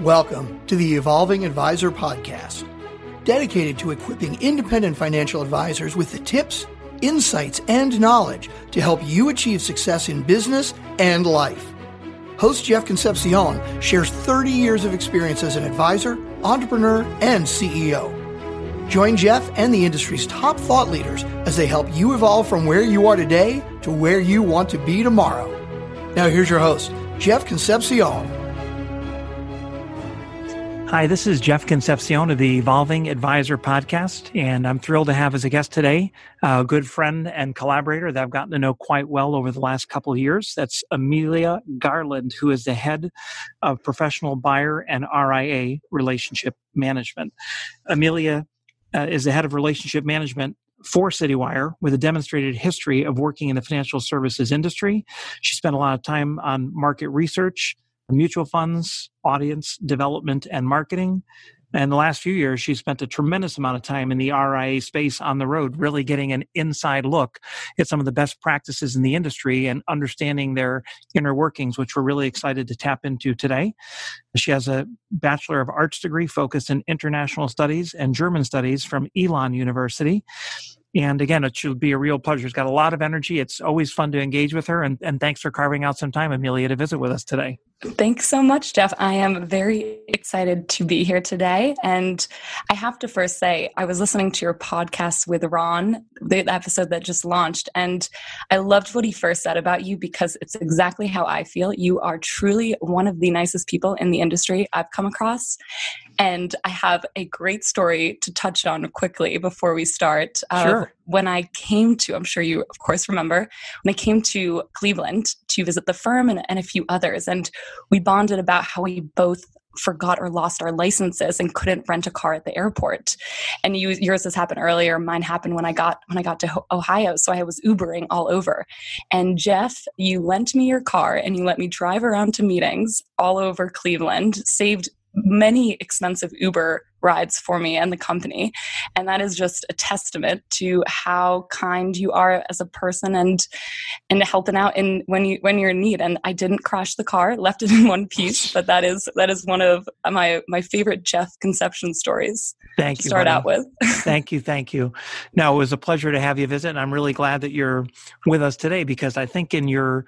Welcome to the Evolving Advisor Podcast, dedicated to equipping independent financial advisors with the tips, insights, and knowledge to help you achieve success in business and life. Host Jeff Concepcion shares 30 years of experience as an advisor, entrepreneur, and CEO. Join Jeff and the industry's top thought leaders as they help you evolve from where you are today to where you want to be tomorrow. Now, here's your host, Jeff Concepcion. Hi, this is Jeff Concepcion of the Evolving Advisor podcast, and I'm thrilled to have as a guest today a good friend and collaborator that I've gotten to know quite well over the last couple of years. That's Amelia Garland, who is the head of professional buyer and RIA relationship management. Amelia uh, is the head of relationship management for CityWire with a demonstrated history of working in the financial services industry. She spent a lot of time on market research mutual funds, audience development, and marketing. And the last few years, she spent a tremendous amount of time in the RIA space on the road, really getting an inside look at some of the best practices in the industry and understanding their inner workings, which we're really excited to tap into today. She has a Bachelor of Arts degree focused in international studies and German studies from Elon University. And again, it should be a real pleasure. She's got a lot of energy. It's always fun to engage with her. And, and thanks for carving out some time, Amelia, to visit with us today. Thanks so much, Jeff. I am very excited to be here today. And I have to first say, I was listening to your podcast with Ron, the episode that just launched, and I loved what he first said about you because it's exactly how I feel. You are truly one of the nicest people in the industry I've come across. And I have a great story to touch on quickly before we start. Uh, sure. When I came to, I'm sure you, of course, remember, when I came to Cleveland to visit the firm and, and a few others, and we bonded about how we both forgot or lost our licenses and couldn't rent a car at the airport. And you, yours has happened earlier. Mine happened when I got when I got to Ohio. So I was Ubering all over. And Jeff, you lent me your car and you let me drive around to meetings all over Cleveland. Saved many expensive Uber rides for me and the company. And that is just a testament to how kind you are as a person and and helping out in when you when you're in need. And I didn't crash the car, left it in one piece, but that is that is one of my my favorite Jeff Concepcion stories. Thank you. Start honey. out with. thank you, thank you. Now it was a pleasure to have you visit, and I'm really glad that you're with us today because I think in your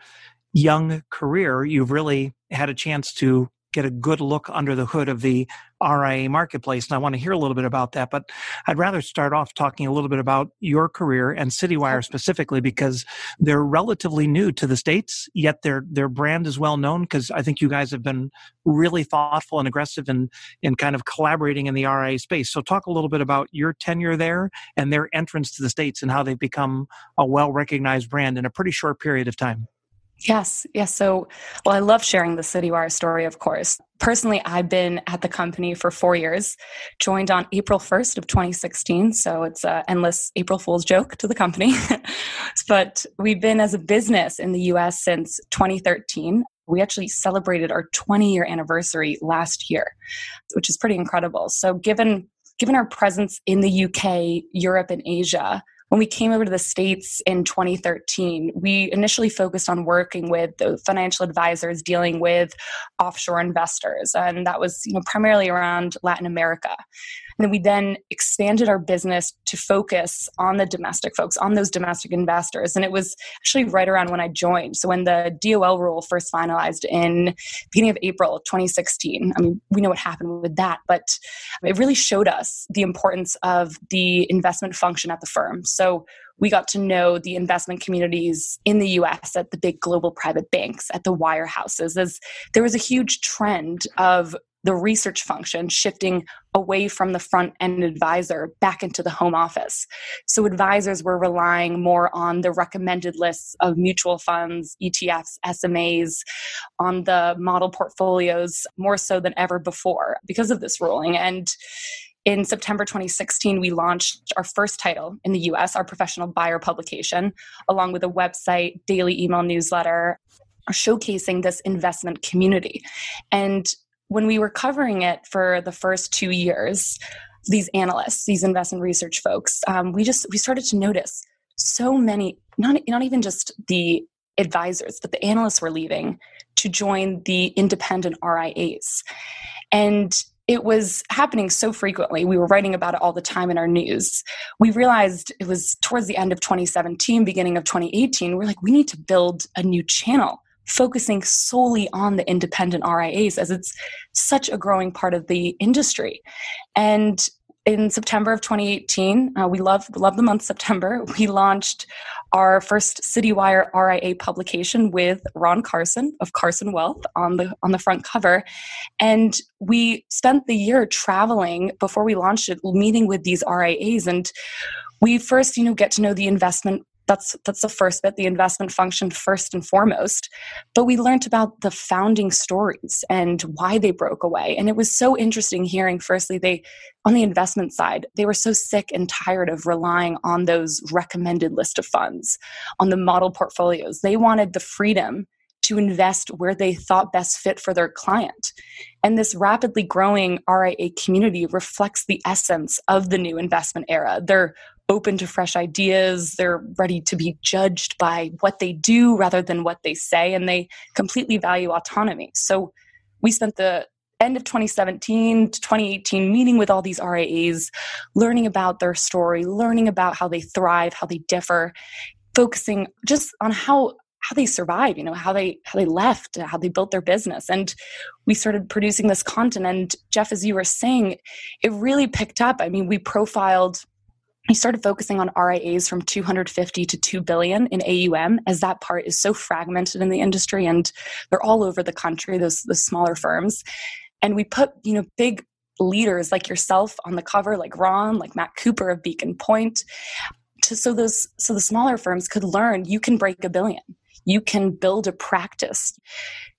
young career you've really had a chance to get a good look under the hood of the RIA marketplace. And I want to hear a little bit about that. But I'd rather start off talking a little bit about your career and CityWire specifically because they're relatively new to the States, yet their their brand is well known because I think you guys have been really thoughtful and aggressive in, in kind of collaborating in the RIA space. So talk a little bit about your tenure there and their entrance to the States and how they've become a well recognized brand in a pretty short period of time. Yes, yes. So, well, I love sharing the CityWire story, of course. Personally, I've been at the company for four years, joined on April 1st of 2016. So it's an endless April Fool's joke to the company. but we've been as a business in the US since 2013. We actually celebrated our 20 year anniversary last year, which is pretty incredible. So, given given our presence in the UK, Europe, and Asia, when we came over to the States in 2013, we initially focused on working with the financial advisors dealing with offshore investors. And that was you know, primarily around Latin America. And we then expanded our business to focus on the domestic folks, on those domestic investors. And it was actually right around when I joined. So when the DOL rule first finalized in beginning of April 2016, I mean, we know what happened with that, but it really showed us the importance of the investment function at the firm. So we got to know the investment communities in the US at the big global private banks, at the wirehouses, as there was a huge trend of the research function shifting away from the front end advisor back into the home office. So advisors were relying more on the recommended lists of mutual funds, ETFs, SMAs, on the model portfolios more so than ever before because of this ruling. And in September 2016, we launched our first title in the US, our professional buyer publication, along with a website, daily email newsletter, showcasing this investment community. And when we were covering it for the first two years, these analysts, these investment research folks, um, we just we started to notice so many, not not even just the advisors, but the analysts were leaving to join the independent RIAs. And it was happening so frequently. We were writing about it all the time in our news. We realized it was towards the end of 2017, beginning of 2018. We're like, we need to build a new channel focusing solely on the independent RIAs as it's such a growing part of the industry. And in September of 2018, uh, we love love the month September. We launched our first Citywire RIA publication with Ron Carson of Carson Wealth on the on the front cover, and we spent the year traveling before we launched it, meeting with these RIAs, and we first you know get to know the investment that's that's the first bit the investment function first and foremost but we learned about the founding stories and why they broke away and it was so interesting hearing firstly they on the investment side they were so sick and tired of relying on those recommended list of funds on the model portfolios they wanted the freedom to invest where they thought best fit for their client. And this rapidly growing RIA community reflects the essence of the new investment era. They're open to fresh ideas. They're ready to be judged by what they do rather than what they say, and they completely value autonomy. So we spent the end of 2017 to 2018 meeting with all these RIAs, learning about their story, learning about how they thrive, how they differ, focusing just on how how they survive you know how they how they left how they built their business and we started producing this content and jeff as you were saying it really picked up i mean we profiled we started focusing on RIAs from 250 to 2 billion in AUM as that part is so fragmented in the industry and they're all over the country those the smaller firms. And we put you know big leaders like yourself on the cover like Ron like Matt Cooper of Beacon Pointe to so those so the smaller firms could learn you can break a billion. You can build a practice.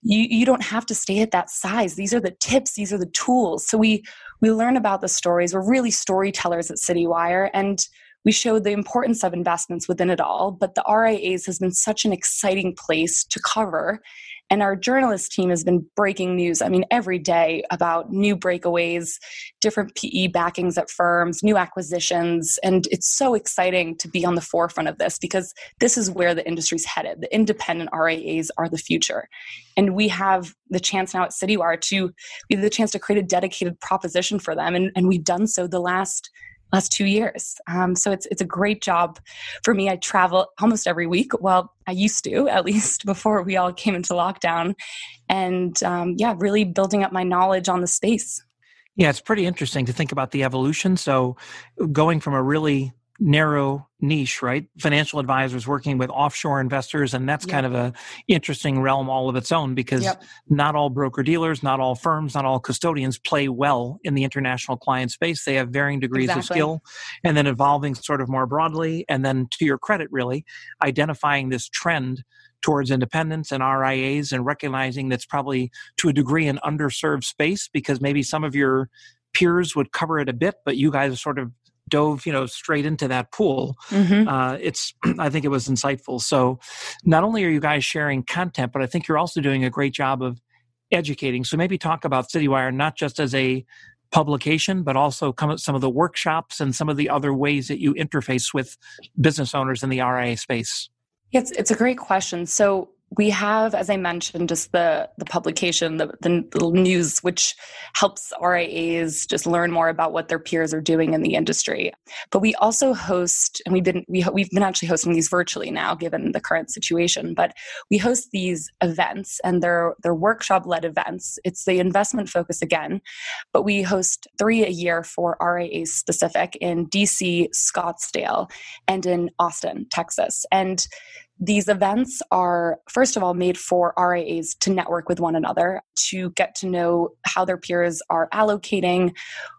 You you don't have to stay at that size. These are the tips. These are the tools. So we we learn about the stories. We're really storytellers at citywire and we show the importance of investments within it all but the rias has been such an exciting place to cover and our journalist team has been breaking news, I mean, every day about new breakaways, different PE backings at firms, new acquisitions. And it's so exciting to be on the forefront of this because this is where the industry's headed. The independent RIAs are the future. And we have the chance now at Citywire to we have the chance to create a dedicated proposition for them. And, and we've done so the last last two years. Um, so it's it's a great job for me. I travel almost every week. Well, I used to at least before we all came into lockdown, and um, yeah, really building up my knowledge on the space. Yeah, it's pretty interesting to think about the evolution. So, going from a really narrow niche, right? Financial advisors working with offshore investors, and that's yep. kind of a interesting realm all of its own because yep. not all broker dealers, not all firms, not all custodians play well in the international client space. They have varying degrees exactly. of skill, and then evolving sort of more broadly, and then to your credit, really identifying this trend towards independence and RIAs and recognizing that's probably to a degree an underserved space because maybe some of your peers would cover it a bit, but you guys are sort of dove you know straight into that pool mm-hmm. uh, it's i think it was insightful. So not only are you guys sharing content but i think you're also doing a great job of educating. So maybe talk about citywire not just as a publication but also come at some of the workshops and some of the other ways that you interface with business owners in the ria space. It's, it's a great question. So we have, as I mentioned, just the the publication, the, the, news, which helps RIAs just learn more about what their peers are doing in the industry. But we also host, and we've been we, we've been actually hosting these virtually now, given the current situation. But we host these events, and they're they're workshop led events. It's the investment focus again, but we host three a year for RIAs specific in DC, Scottsdale, and in Austin, Texas, and these events are, first of all, made for RIAs to network with one another, to get to know how their peers are allocating,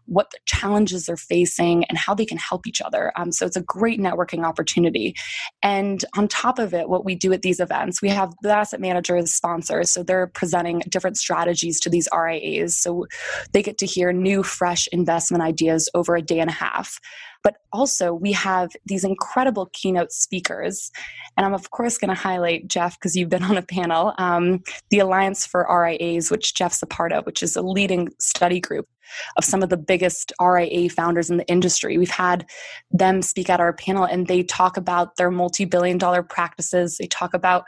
what the challenges they're facing, and how they can help each other. Um, so it's a great networking opportunity. And on top of it, what we do at these events, we have the asset managers sponsors. So they're presenting different strategies to these RIAs. So they get to hear new, fresh investment ideas over a day and a half. But also, we have these incredible keynote speakers. And I'm, of course, going to highlight Jeff because you've been on a panel, um, the Alliance for RIAs, which Jeff's a part of, which is a leading study group. Of some of the biggest RIA founders in the industry. We've had them speak at our panel and they talk about their multi billion dollar practices. They talk about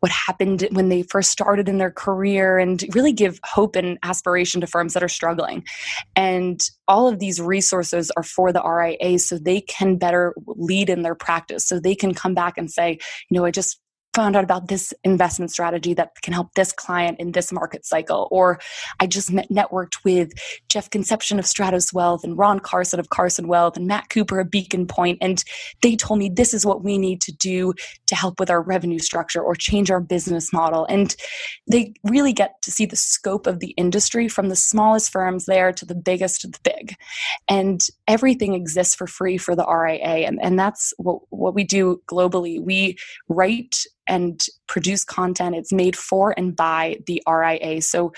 what happened when they first started in their career and really give hope and aspiration to firms that are struggling. And all of these resources are for the RIA so they can better lead in their practice. So they can come back and say, you know, I just found out about this investment strategy that can help this client in this market cycle. Or I just met, networked with Jeff Concepcion of Stratos Wealth and Ron Carson of Carson Wealth and Matt Cooper of Beacon Pointe, And they told me this is what we need to do to help with our revenue structure or change our business model. And they really get to see the scope of the industry from the smallest firms there to the biggest to the big. And everything exists for free for the RIA. And, and that's what, what we do globally. We write and produce content. It's made for and by the RIA. So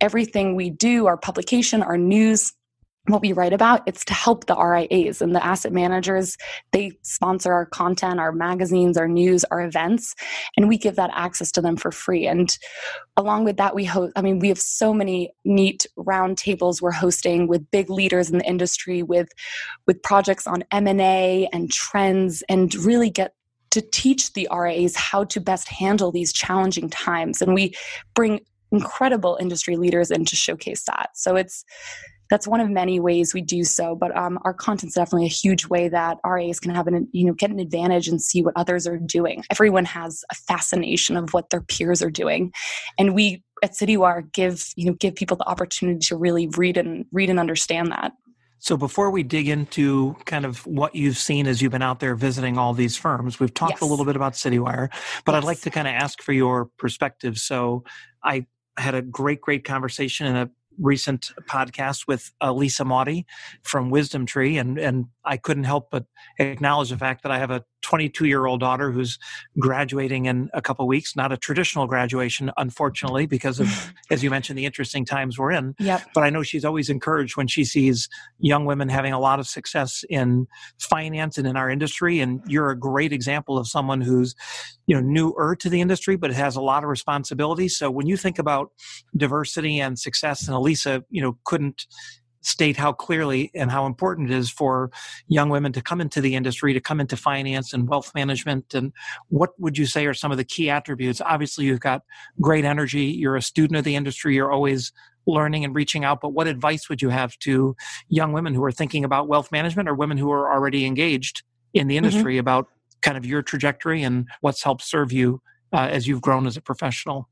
everything we do, our publication, our news, what we write about it's to help the rias and the asset managers they sponsor our content our magazines our news our events and we give that access to them for free and along with that we host i mean we have so many neat roundtables we're hosting with big leaders in the industry with with projects on m&a and trends and really get to teach the RAs how to best handle these challenging times. And we bring incredible industry leaders in to showcase that. So it's that's one of many ways we do so. But um, our content's definitely a huge way that RAs can have an you know get an advantage and see what others are doing. Everyone has a fascination of what their peers are doing, and we at CityWire give you know give people the opportunity to really read and read and understand that. So before we dig into kind of what you've seen as you've been out there visiting all these firms, we've talked yes. a little bit about CityWire, but yes. I'd like to kind of ask for your perspective. So I had a great, great conversation in a recent podcast with uh, Lisa Maudie from Wisdom Tree, and and I couldn't help but acknowledge the fact that I have a 22 year old daughter who's graduating in a couple weeks. Not a traditional graduation, unfortunately, because of, as you mentioned, the interesting times we're in. Yep. But I know she's always encouraged when she sees young women having a lot of success in finance and in our industry. And you're a great example of someone who's, you know, newer to the industry, but has a lot of responsibility. So when you think about diversity and success, and Elisa, you know, couldn't state how clearly and how important it is for young women to come into the industry, to come into finance and wealth management. And what would you say are some of the key attributes? Obviously, you've got great energy. You're a student of the industry. You're always learning and reaching out. But what advice would you have to young women who are thinking about wealth management or women who are already engaged in the mm-hmm. industry mm-hmm. about kind of your trajectory and what's helped serve you uh, as you've grown as a professional?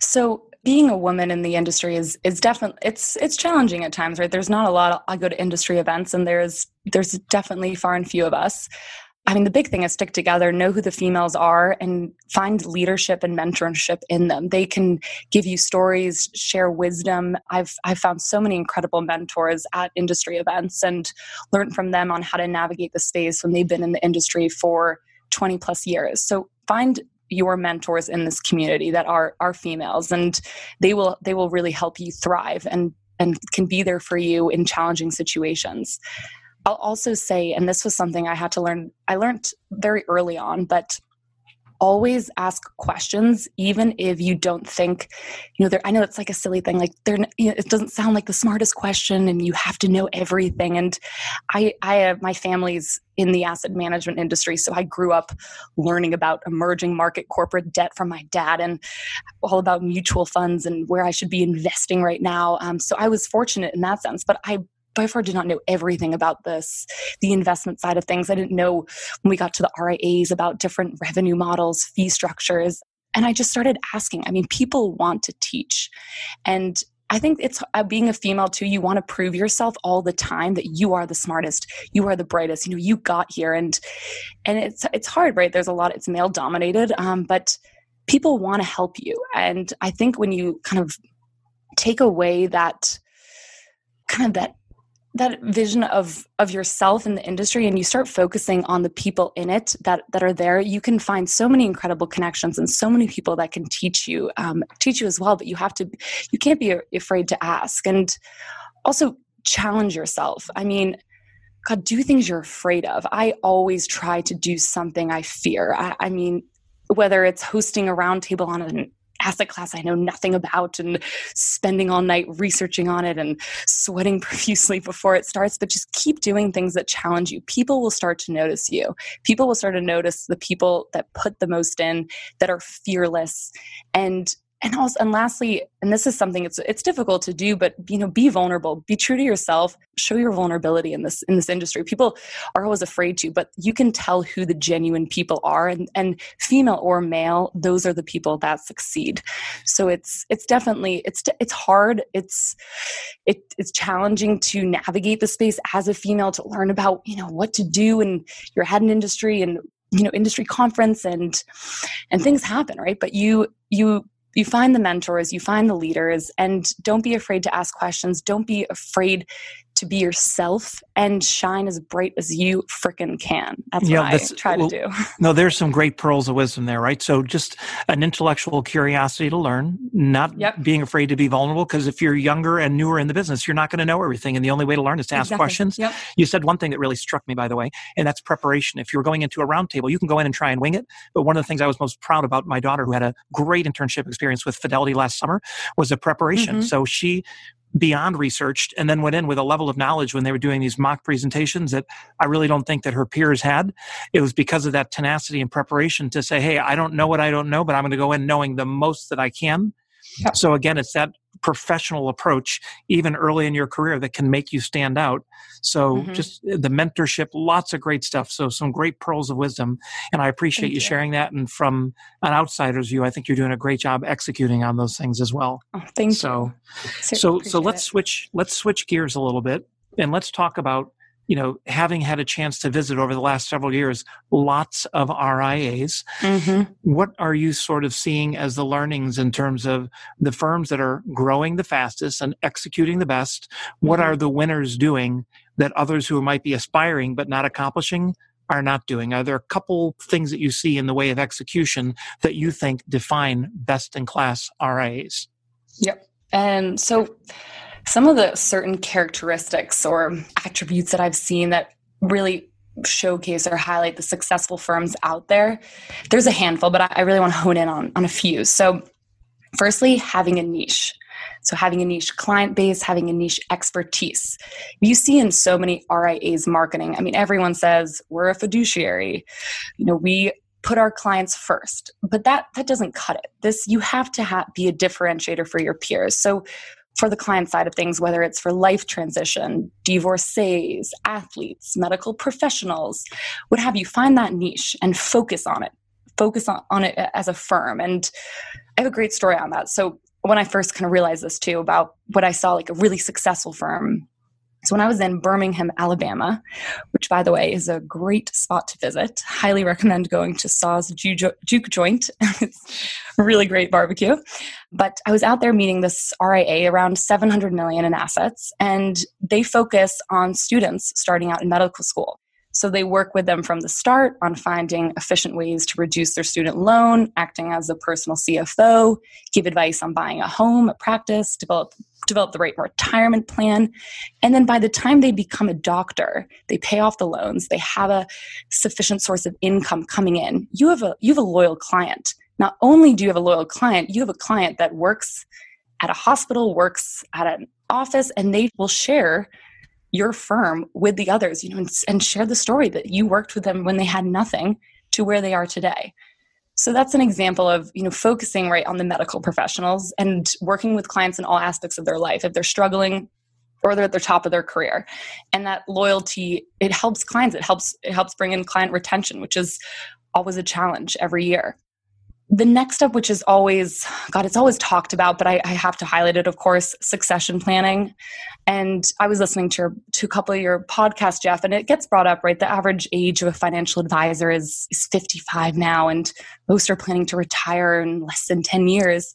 So being a woman in the industry is is definitely it's it's challenging at times, right? There's not a lot. Of, I go to industry events, and there's there's definitely far and few of us. I mean, the big thing is stick together, know who the females are, and find leadership and mentorship in them. They can give you stories, share wisdom. I've I've found so many incredible mentors at industry events and learned from them on how to navigate the space when they've been in the industry for 20 plus years. So find your mentors in this community that are are females and they will they will really help you thrive and and can be there for you in challenging situations. I'll also say and this was something i had to learn i learned very early on but always ask questions even if you don't think you know there i know it's like a silly thing like they're you know, it doesn't sound like the smartest question and you have to know everything. And i i have my family's in the asset management industry so i grew up learning about emerging market corporate debt from my dad and all about mutual funds and where i should be investing right now. Um, so i was fortunate in that sense but i by far did not know everything about this, the investment side of things. I didn't know when we got to the RIAs about different revenue models, fee structures. And I just started asking. I mean, people want to teach. And I think it's uh, being a female too. You want to prove yourself all the time that you are the smartest, you are the brightest. You know, you got here, and and it's it's hard, right? There's a lot. It's male dominated, um, but people want to help you. And I think when you kind of take away that kind of that that vision of of yourself in the industry and you start focusing on the people in it that that are there you can find so many incredible connections and so many people that can teach you um, teach you as well but you have to you can't be afraid to ask. And also challenge yourself. I mean god do things you're afraid of. I always try to do something i fear. I, I mean whether it's hosting a roundtable on an asset class I know nothing about and spending all night researching on it and sweating profusely before it starts, but just keep doing things that challenge you. People will start to notice you. People will start to notice the people that put the most in, that are fearless. And and also and lastly and this is something it's it's difficult to do but you know be vulnerable. Be true to yourself. Show your vulnerability in this in this industry. People are always afraid to but you can tell who the genuine people are and and female or male those are the people that succeed. So it's it's definitely it's it's hard. It's it, it's challenging to navigate the space as a female to learn about you know what to do in your head in industry and you know industry conference and and things happen right? But you you you find the mentors, you find the leaders, and don't be afraid to ask questions. Don't be afraid to be yourself and shine as bright as you freaking can. That's yeah, what that's, I try well, to do. No, there's some great pearls of wisdom there, right? So just an intellectual curiosity to learn, not yep. being afraid to be vulnerable. Because if you're younger and newer in the business, you're not going to know everything. And the only way to learn is to ask exactly. questions. Yep. You said one thing that really struck me, by the way, and that's preparation. If you're going into a roundtable, you can go in and try and wing it. But one of the things I was most proud about my daughter, who had a great internship experience with Fidelity last summer, was the preparation. Mm-hmm. So she beyond researched and then went in with a level of knowledge when they were doing these mock presentations that I really don't think that her peers had. It was because of that tenacity and preparation to say, Hey, I don't know what I don't know, but I'm going to go in knowing the most that I can. Yep. So again, it's that professional approach, even early in your career, that can make you stand out. So mm-hmm. just uh, the mentorship, lots of great stuff. So some great pearls of wisdom, and I appreciate you, you, sharing that. And from an outsider's view, I think you're doing a great job executing on those things as well. Oh, thank so, you. So, so let's it. switch. Let's switch gears a little bit, and let's talk about you know, having had a chance to visit over the last several years, lots of RIAs. Mm-hmm. What are you sort of seeing as the learnings in terms of the firms that are growing the fastest and executing the best? What mm-hmm. are the winners doing that others who might be aspiring but not accomplishing are not doing? Are there a couple things that you see in the way of execution that you think define best in class RIAs? Yep. And so some of the certain characteristics or attributes that I've seen that really showcase or highlight the successful firms out there, there's a handful, but I really want to hone in on, on a few. So, firstly, having a niche. So, having a niche client base, having a niche expertise. You see in so many RIAs marketing, I mean, everyone says we're a fiduciary. You know, we put our clients first but that that doesn't cut it this you have to ha- be a differentiator for your peers so for the client side of things, whether it's for life transition, divorcees, athletes, medical professionals, what have you, find that niche and focus on it. Focus on, on it as a firm. And I have a great story on that. So when I first kind of realized this too about what I saw like a really successful firm so when I was in Birmingham, Alabama, which by the way is a great spot to visit, highly recommend going to Saw's Juke Joint. it's really great barbecue. But I was out there meeting this RIA around 700 million in assets, and they focus on students starting out in medical school. So they work with them from the start on finding efficient ways to reduce their student loan, acting as a personal CFO, give advice on buying a home, a practice, develop develop the right retirement plan. And then by the time they become a doctor, they pay off the loans, they have a sufficient source of income coming in. You have a you have a loyal client. Not only do you have a loyal client, you have a client that works at a hospital, works at an office, and they will share your firm with the others, you know, and, and share the story that you worked with them when they had nothing to where they are today. So that's an example of, you know, focusing right on the medical professionals and working with clients in all aspects of their life. If they're struggling or they're at the top of their career. And that loyalty, it helps clients, it helps it helps bring in client retention, which is always a challenge every year the next step which is always god it's always talked about but I, I, have to highlight it of course succession planning. And i was listening to, your, to a couple of your podcasts jeff and it gets brought up right? The average age of a financial advisor is, is 55 now and most are planning to retire in less than 10 years.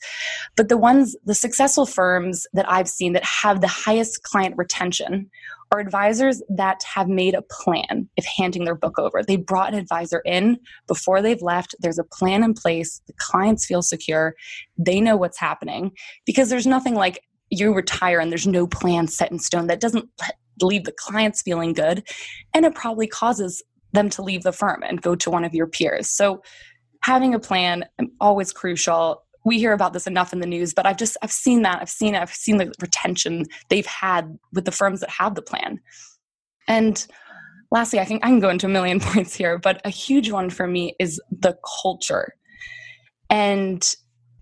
But the ones the successful firms that i've seen that have the highest client retention are advisors that have made a plan if handing their book over. They brought an advisor in before they've left. There's a plan in place. The clients feel secure. They know what's happening because there's nothing like you retire and there's no plan set in stone that doesn't leave the clients feeling good. And it probably causes them to leave the firm and go to one of your peers. So having a plan um, always crucial we hear about this enough in the news, but I've just I've seen that. I've seen it. I've seen the retention they've had with the firms that have the plan. And lastly, I think I can go into a million points here, but a huge one for me is the culture. And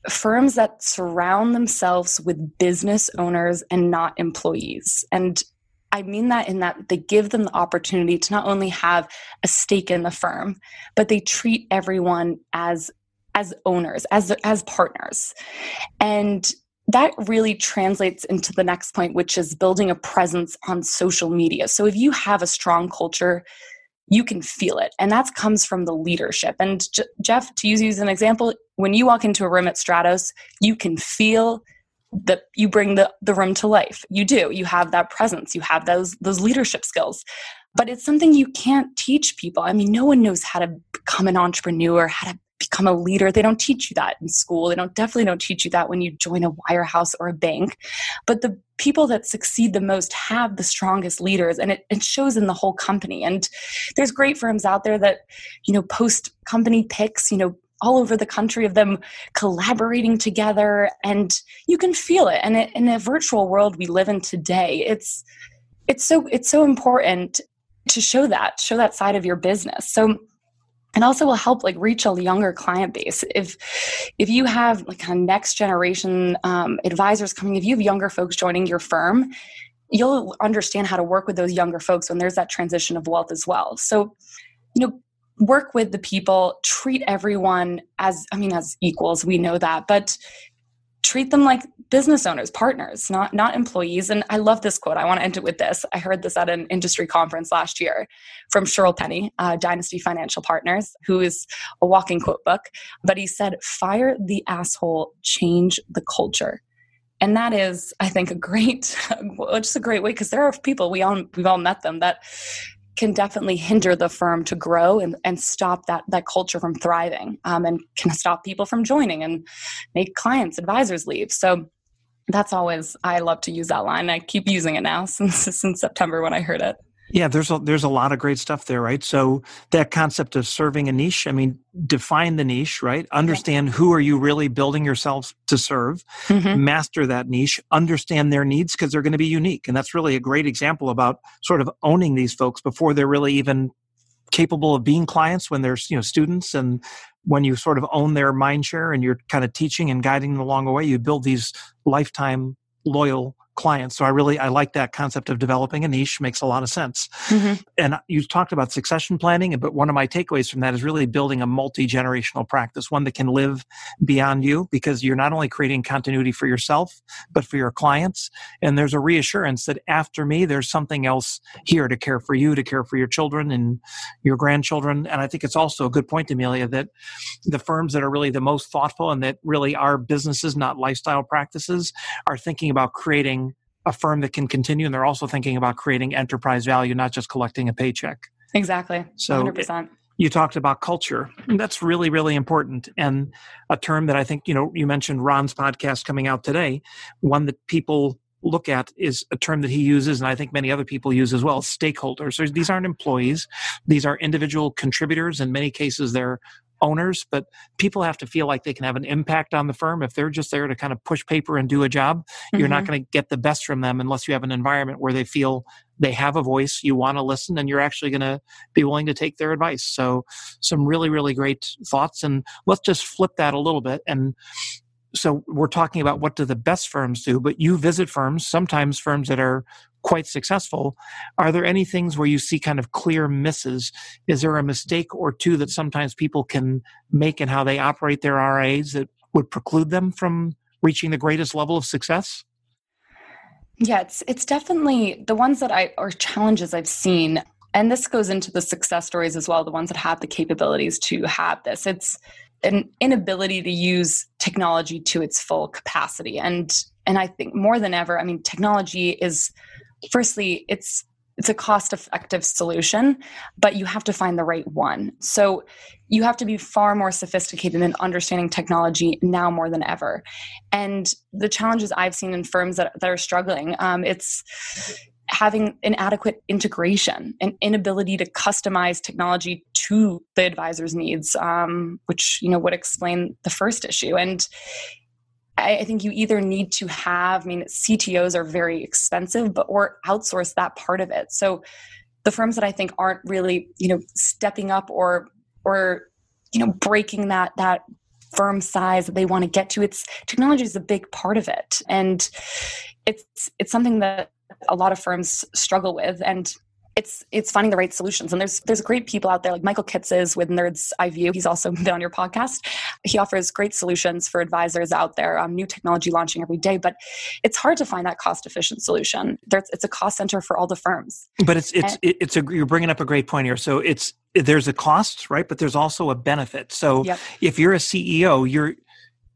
firms that surround themselves with business owners and not employees. And I mean that in that they give them the opportunity to not only have a stake in the firm, but they treat everyone as as owners, as as partners. And that really translates into the next point, which is building a presence on social media. So if you have a strong culture, you can feel it. And that comes from the leadership. And J- Jeff, to use you as an example, when you walk into a room at Stratos, you can feel that you bring the, the room to life. You do. You have that presence. You have those those leadership skills. But it's something you can't teach people. I mean, no one knows how to become an entrepreneur, how to become a leader. They don't teach you that in school. They don't definitely don't teach you that when you join a wirehouse or a bank. But the people that succeed the most have the strongest leaders and it, it shows in the whole company. And there's great firms out there that, you know, post company pics, you know, all over the country of them collaborating together and you can feel it and in a virtual world we live in today it's it's so it's so important to show that show that side of your business so and also will help like reach a younger client base. If if you have like a next generation um, advisors coming if you have younger folks joining your firm you'll understand how to work with those younger folks when there's that transition of wealth as well. So you know work with the people treat everyone as i mean as equals we know that but treat them like business owners partners not not employees. And i love this quote. I want to end it with this. I heard this at an industry conference last year from Shirl Penney uh, dynasty financial partners who is a walking quote book but he said fire the asshole change the culture. And that is i think a great just a great way because there are people we all we've all met them that can definitely hinder the firm to grow and, and stop that, that culture from thriving um, and can stop people from joining and make clients, advisors leave. So that's always, I love to use that line. I keep using it now since, since September when I heard it. Yeah, there's a, there's a lot of great stuff there, right? So that concept of serving a niche, I mean, define the niche, right? Understand who are you really building yourselves to serve, mm-hmm. master that niche, understand their needs because they're going to be unique. And that's really a great example about sort of owning these folks before they're really even capable of being clients when they're, you know, students and when you sort of own their mind share and you're kind of teaching and guiding them along the way, you build these lifetime loyal clients. So I really I like that concept of developing a niche makes a lot of sense. Mm-hmm. And you talked about succession planning, but one of my takeaways from that is really building a multi-generational practice, one that can live beyond you because you're not only creating continuity for yourself, but for your clients. And there's a reassurance that after me, there's something else here to care for you, to care for your children and your grandchildren. And I think it's also a good point, Amelia, that the firms that are really the most thoughtful and that really are businesses, not lifestyle practices, are thinking about creating a firm that can continue and they're also thinking about creating enterprise value not just collecting a paycheck. Exactly. So 100% you talked about culture. That's really really important and a term that i think you know you mentioned ron's podcast coming out today. One that people look at is a term that he uses and i think many other people use as well stakeholders. So these aren't employees. These are individual contributors. In many cases they're owners, but people have to feel like they can have an impact on the firm. If they're just there to kind of push paper and do a job, mm-hmm. you're not mm-hmm. going to get the best from them unless you have an environment where they feel they have a voice, you want to listen, and you're actually going to be willing to take their advice. So, some really, really great thoughts. And let's just flip that a little bit and so we're talking about what do the best firms do but you visit firms sometimes firms that are quite successful. Are there any things where you see kind of clear misses? Is there a mistake or two that sometimes people can make in how they operate their RAs that would preclude them from reaching the greatest level of success? Yeah, it's it's definitely the ones that I or challenges I've seen and this goes into the success stories as well, the ones that have the capabilities to have this. It's an inability to use technology to its full capacity. And and I think more than ever, I mean technology is firstly it's it's a cost effective solution but you have to find the right one so you have to be far more sophisticated in understanding technology now more than ever and the challenges i've seen in firms that, that are struggling um, it's having inadequate integration and inability to customize technology to the advisor's needs, um, which you know would explain the first issue. And I, think you either need to have, I mean, CTOs are very expensive, but or outsource that part of it. So the firms that I think aren't really, you know, stepping up or or you know breaking that that firm size that they want to get to it's technology is a big part of it and it's it's something that a lot of firms struggle with and it's it's finding the right solutions. And there's there's great people out there like Michael Kitces is with Nerds Eye View. He's also been on your podcast. He offers great solutions for advisors out there. Um, new technology launching every day, but it's hard to find that cost efficient solution. There's, it's a cost center for all the firms. But it's it's and, it's a you're bringing up a great point here. So it's there's a cost, right? But there's also a benefit. So yep. if you're a CEO, you're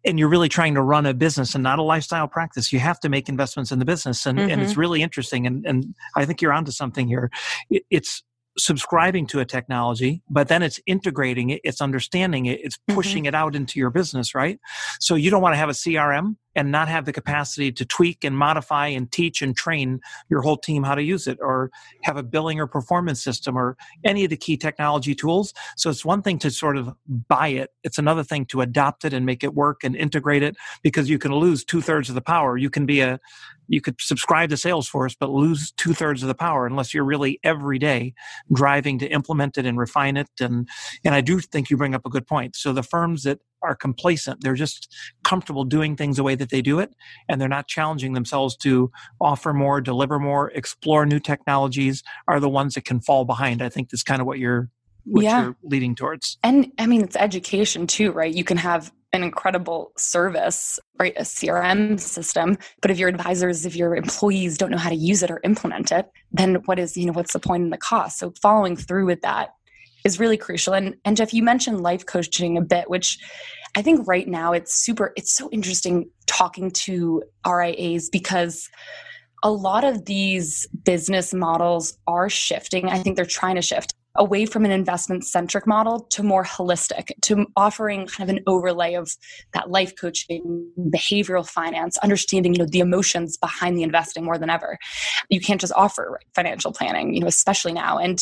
and you're really trying to run a business and not a lifestyle practice, you have to make investments in the business. And, mm-hmm. and it's mm-hmm. really interesting. And, and I think you're onto something here. It, it's subscribing to a technology, but then it's integrating it, it's understanding it, it's mm-hmm. pushing mm-hmm. it out into your business, right? So you don't want to have a CRM and not have the capacity to tweak and modify and teach and train your whole team how to use it or have a billing or performance system or any of the key technology tools. So it's one thing to sort of buy it. It's another thing to adopt it and make it work and integrate it because you can lose two thirds of the power. You can be a, you could subscribe to Salesforce, but lose two thirds of the power unless you're really every day driving to implement it and refine it. And, and I do think you bring up a good point. So the firms that are complacent. They're just comfortable doing things the way that they do it, and they're not challenging themselves to offer more, deliver more, explore new technologies. Are the ones that can fall behind. I think that's kind of what you're what yeah. you're leading towards. And I mean, it's education too, right? You can have an incredible service, right? A CRM system. But if your advisors, if your employees don't know how to use it or implement it, then what is, you know, what's the point in the cost? So following through with that is really crucial. And and Jeff, you mentioned life coaching a bit, which I think right now it's super it's so interesting talking to RIAs because a lot of these business models are shifting. I think they're trying to shift away from an investment centric model to more holistic, to offering kind of an overlay of that life coaching, behavioral finance, understanding, you know, the emotions behind the investing more than ever. You can't just offer financial planning, you know, especially now. And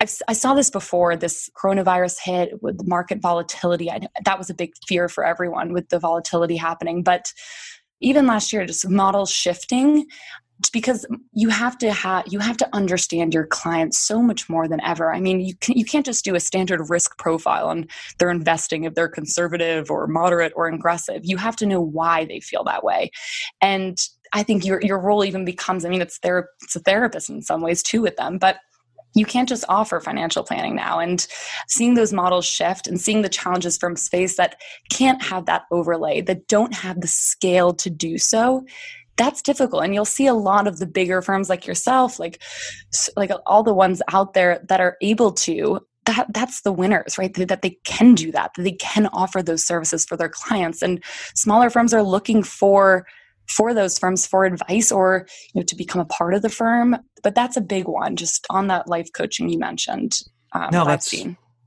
I've, i saw this before this coronavirus hit with market volatility. I, that was a big fear for everyone with the volatility happening. But even last year, just models shifting because you have to have you have to understand your clients so much more than ever. I mean, you can, you can't just do a standard risk profile on their investing if they're conservative or moderate or aggressive. You have to know why they feel that way, and I think your your role even becomes. I mean, it's ther- it's a therapist in some ways too with them, but you can't just offer financial planning now and seeing those models shift and seeing the challenges from space that can't have that overlay that don't have the scale to do so that's difficult. And you'll see a lot of the bigger firms like yourself like like all the ones out there that are able to that that's the winners right? That they can do that that they can offer those services for their clients. And smaller firms are looking for for those firms for advice or you know to become a part of the firm. But that's a big one just on that life coaching you mentioned um, no that's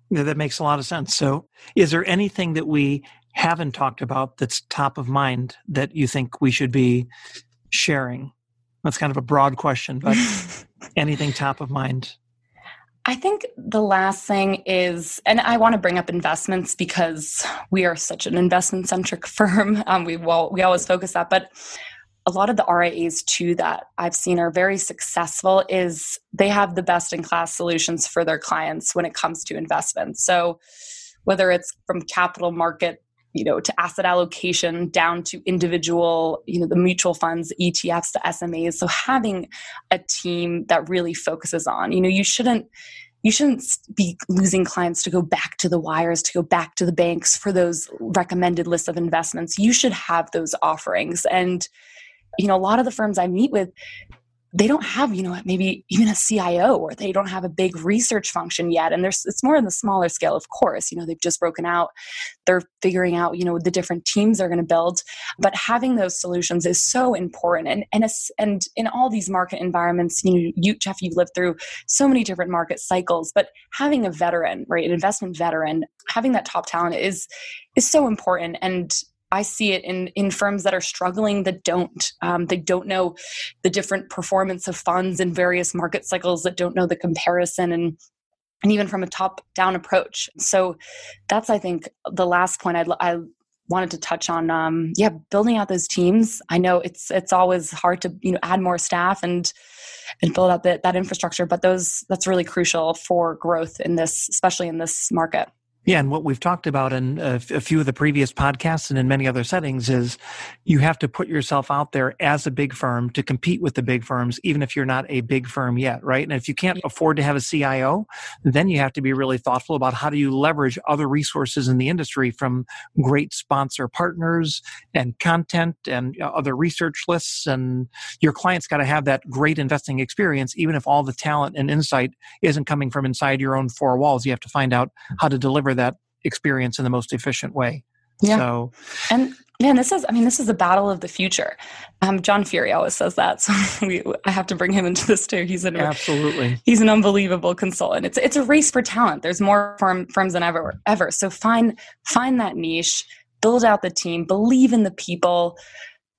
yeah, that makes a lot of sense. So is there anything that we haven't talked about that's top of mind that you think we should be sharing? That's kind of a broad question, but anything top of mind? I think the last thing is, and I want to bring up investments because we are such an investment centric firm. Um, we well, we always focus that, but a lot of the RIAs too that I've seen are very successful is they have the best in class solutions for their clients when it comes to investments. So whether it's from capital market you know to asset allocation down to individual you know the mutual funds etfs the smas so having a team that really focuses on you know you shouldn't you shouldn't be losing clients to go back to the wires to go back to the banks for those recommended lists of investments. You should have those offerings. And you know a lot of the firms i meet with they don't have you know maybe even a cio or they don't have a big research function yet. And there's it's more in the smaller scale of course you know they've just broken out. They're figuring out you know the different teams they're going to build. But having those solutions is so important. And and and in all these market environments you know you jeff you've lived through so many different market cycles but having a veteran right an investment veteran having that top talent is is so important. And I see it in in firms that are struggling that don't um, they don't know the different performance of funds in various market cycles that don't know the comparison and and even from a top down approach. So that's I think the last point I'd, I wanted to touch on. Um, yeah, building out those teams. I know it's it's always hard to you know add more staff and and build out that that infrastructure, but those that's really crucial for growth in this, especially in this market. Yeah, and what we've talked about in a, f- a few of the previous podcasts and in many other settings is you have to put yourself out there as a big firm to compete with the big firms, even if you're not a big firm yet, right? And if you can't afford to have a CIO, then you have to be really thoughtful about how do you leverage other resources in the industry from great sponsor partners and content and uh, other research lists. And your client's got to have that great investing experience, even if all the talent and insight isn't coming from inside your own four walls. You have to find out how to deliver that experience in the most efficient way. Yeah. So, and man, this is, I mean, this is the battle of the future. Um, John Furey always says that. So we, I have to bring him into this too. He's an, absolutely, he's an unbelievable consultant. It's, it's a race for talent. There's more firm, firms than ever, ever. So find, find that niche, build out the team, believe in the people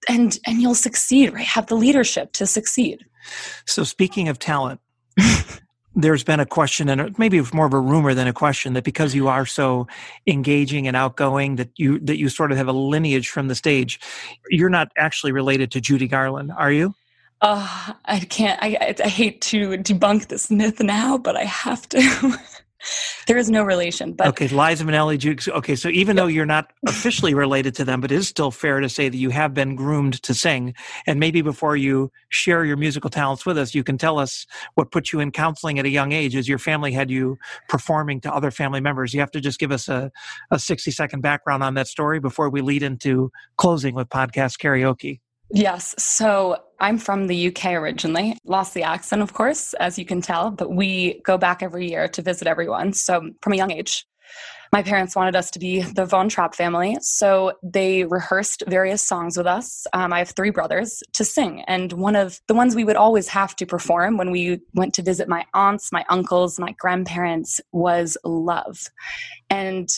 and, and you'll succeed, right? Have the leadership to succeed. So speaking of talent, there's been a question and maybe it's more of a rumor than a question that because you are so engaging and outgoing that you that you sort of have a lineage from the stage you're not actually related to judy garland are you? Uh, i can't I, I hate to debunk this myth now but i have to there is no relation. But okay, Liza Minnelli, Juke. Okay, so even though you're not officially related to them, but it is still fair to say that you have been groomed to sing. And maybe before you share your musical talents with us, you can tell us what put you in counseling at a young age. As your family had you performing to other family members, you have to just give us a, a 60 second background on that story before we lead into closing with podcast karaoke. Yes. So I'm from the UK originally, lost the accent, of course, as you can tell, but we go back every year to visit everyone. So from a young age, my parents wanted us to be the Von Trapp family. So they rehearsed various songs with us. Um, I have three brothers to sing. And one of the ones we would always have to perform when we went to visit my aunts, my uncles, my grandparents was Love. And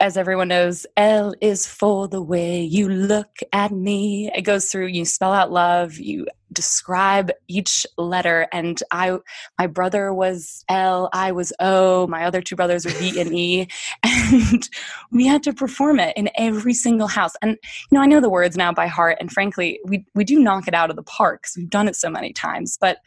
as everyone knows, L is for the way you look at me. It goes through, you spell out love, you describe each letter. And I, my brother was L, I was O, my other two brothers were V and E. And we had to perform it in every single house. And, you know, I know the words now by heart. And frankly, we, we do knock it out of the park because we've done it so many times. But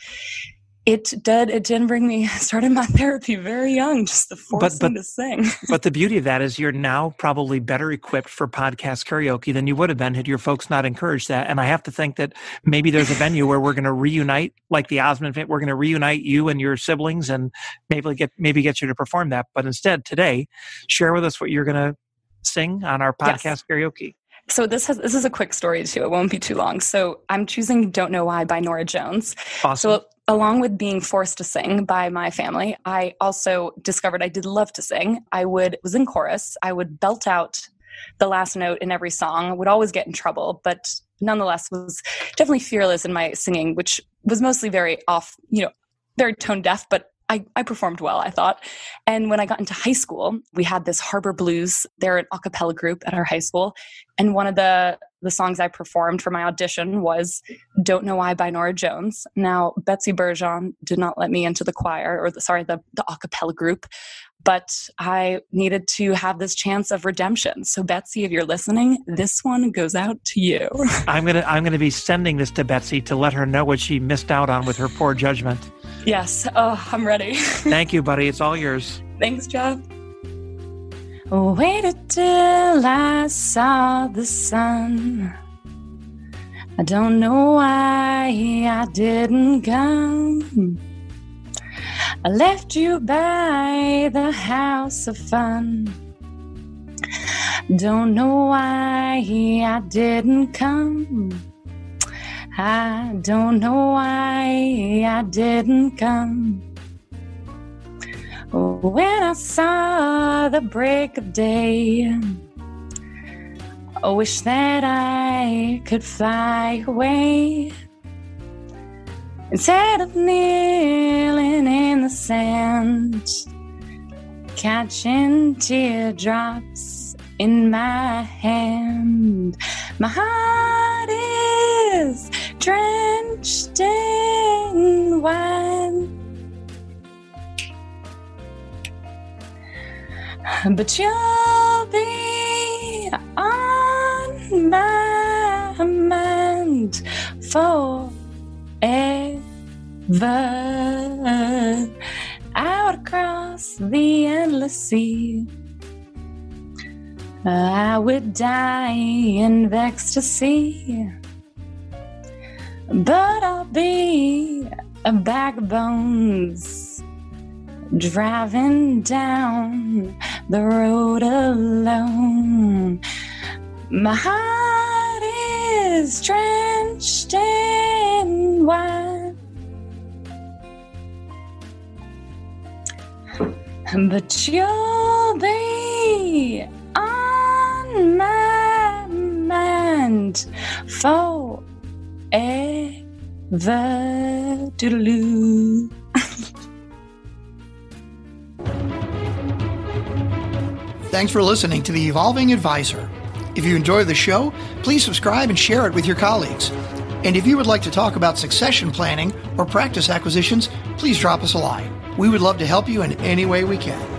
it did it did bring me started my therapy very young just the forcing but, but, to sing but the beauty of that is you're now probably better equipped for podcast karaoke than you would have been had your folks not encouraged that and i have to think that maybe there's a venue where we're going to reunite like the osmond we're going to reunite you and your siblings and maybe get maybe get you to perform that but instead today share with us what you're going to sing on our podcast yes. karaoke so this has this is a quick story too. It won't be too long. So I'm choosing "Don't Know Why" by Norah Jones. Awesome. So along with being forced to sing by my family, I also discovered I did love to sing. I would was in chorus. I would belt out the last note in every song. Would always get in trouble, but nonetheless was definitely fearless in my singing, which was mostly very off, you know, very tone deaf, but I, I, performed well, I thought. And when I got into high school, we had this Harbor Blues. They're an a cappella group at our high school. And one of the, the songs I performed for my audition was Don't Know Why by Norah Jones. Now, Betsy Bergeon did not let me into the choir, or the, sorry, the, the a cappella group, but I needed to have this chance of redemption. So, Betsy, if you're listening, this one goes out to you. I'm gonna I'm gonna be sending this to Betsy to let her know what she missed out on with her poor judgment. Yes. Oh, I'm ready. Thank you, buddy. It's all yours. Thanks, Jeff. Waited till I saw the sun. I don't know why I didn't come. I left you by the house of fun. Don't know why I didn't come. I don't know why I didn't come. When I saw the break of day, I wish that I could fly away. Instead of kneeling in the sand, catching teardrops in my hand. My heart is drenched in wine. But you'll be on my mind forever. Out across the endless sea. I would die in ecstasy, but I'll be a backbones driving down the road alone. My heart is drenched in wine, but you'll be on my mind forever. Doodaloo. Thanks for listening to The Evolving Advisor. If you enjoy the show, please subscribe and share it with your colleagues. And if you would like to talk about succession planning or practice acquisitions, please drop us a line. We would love to help you in any way we can.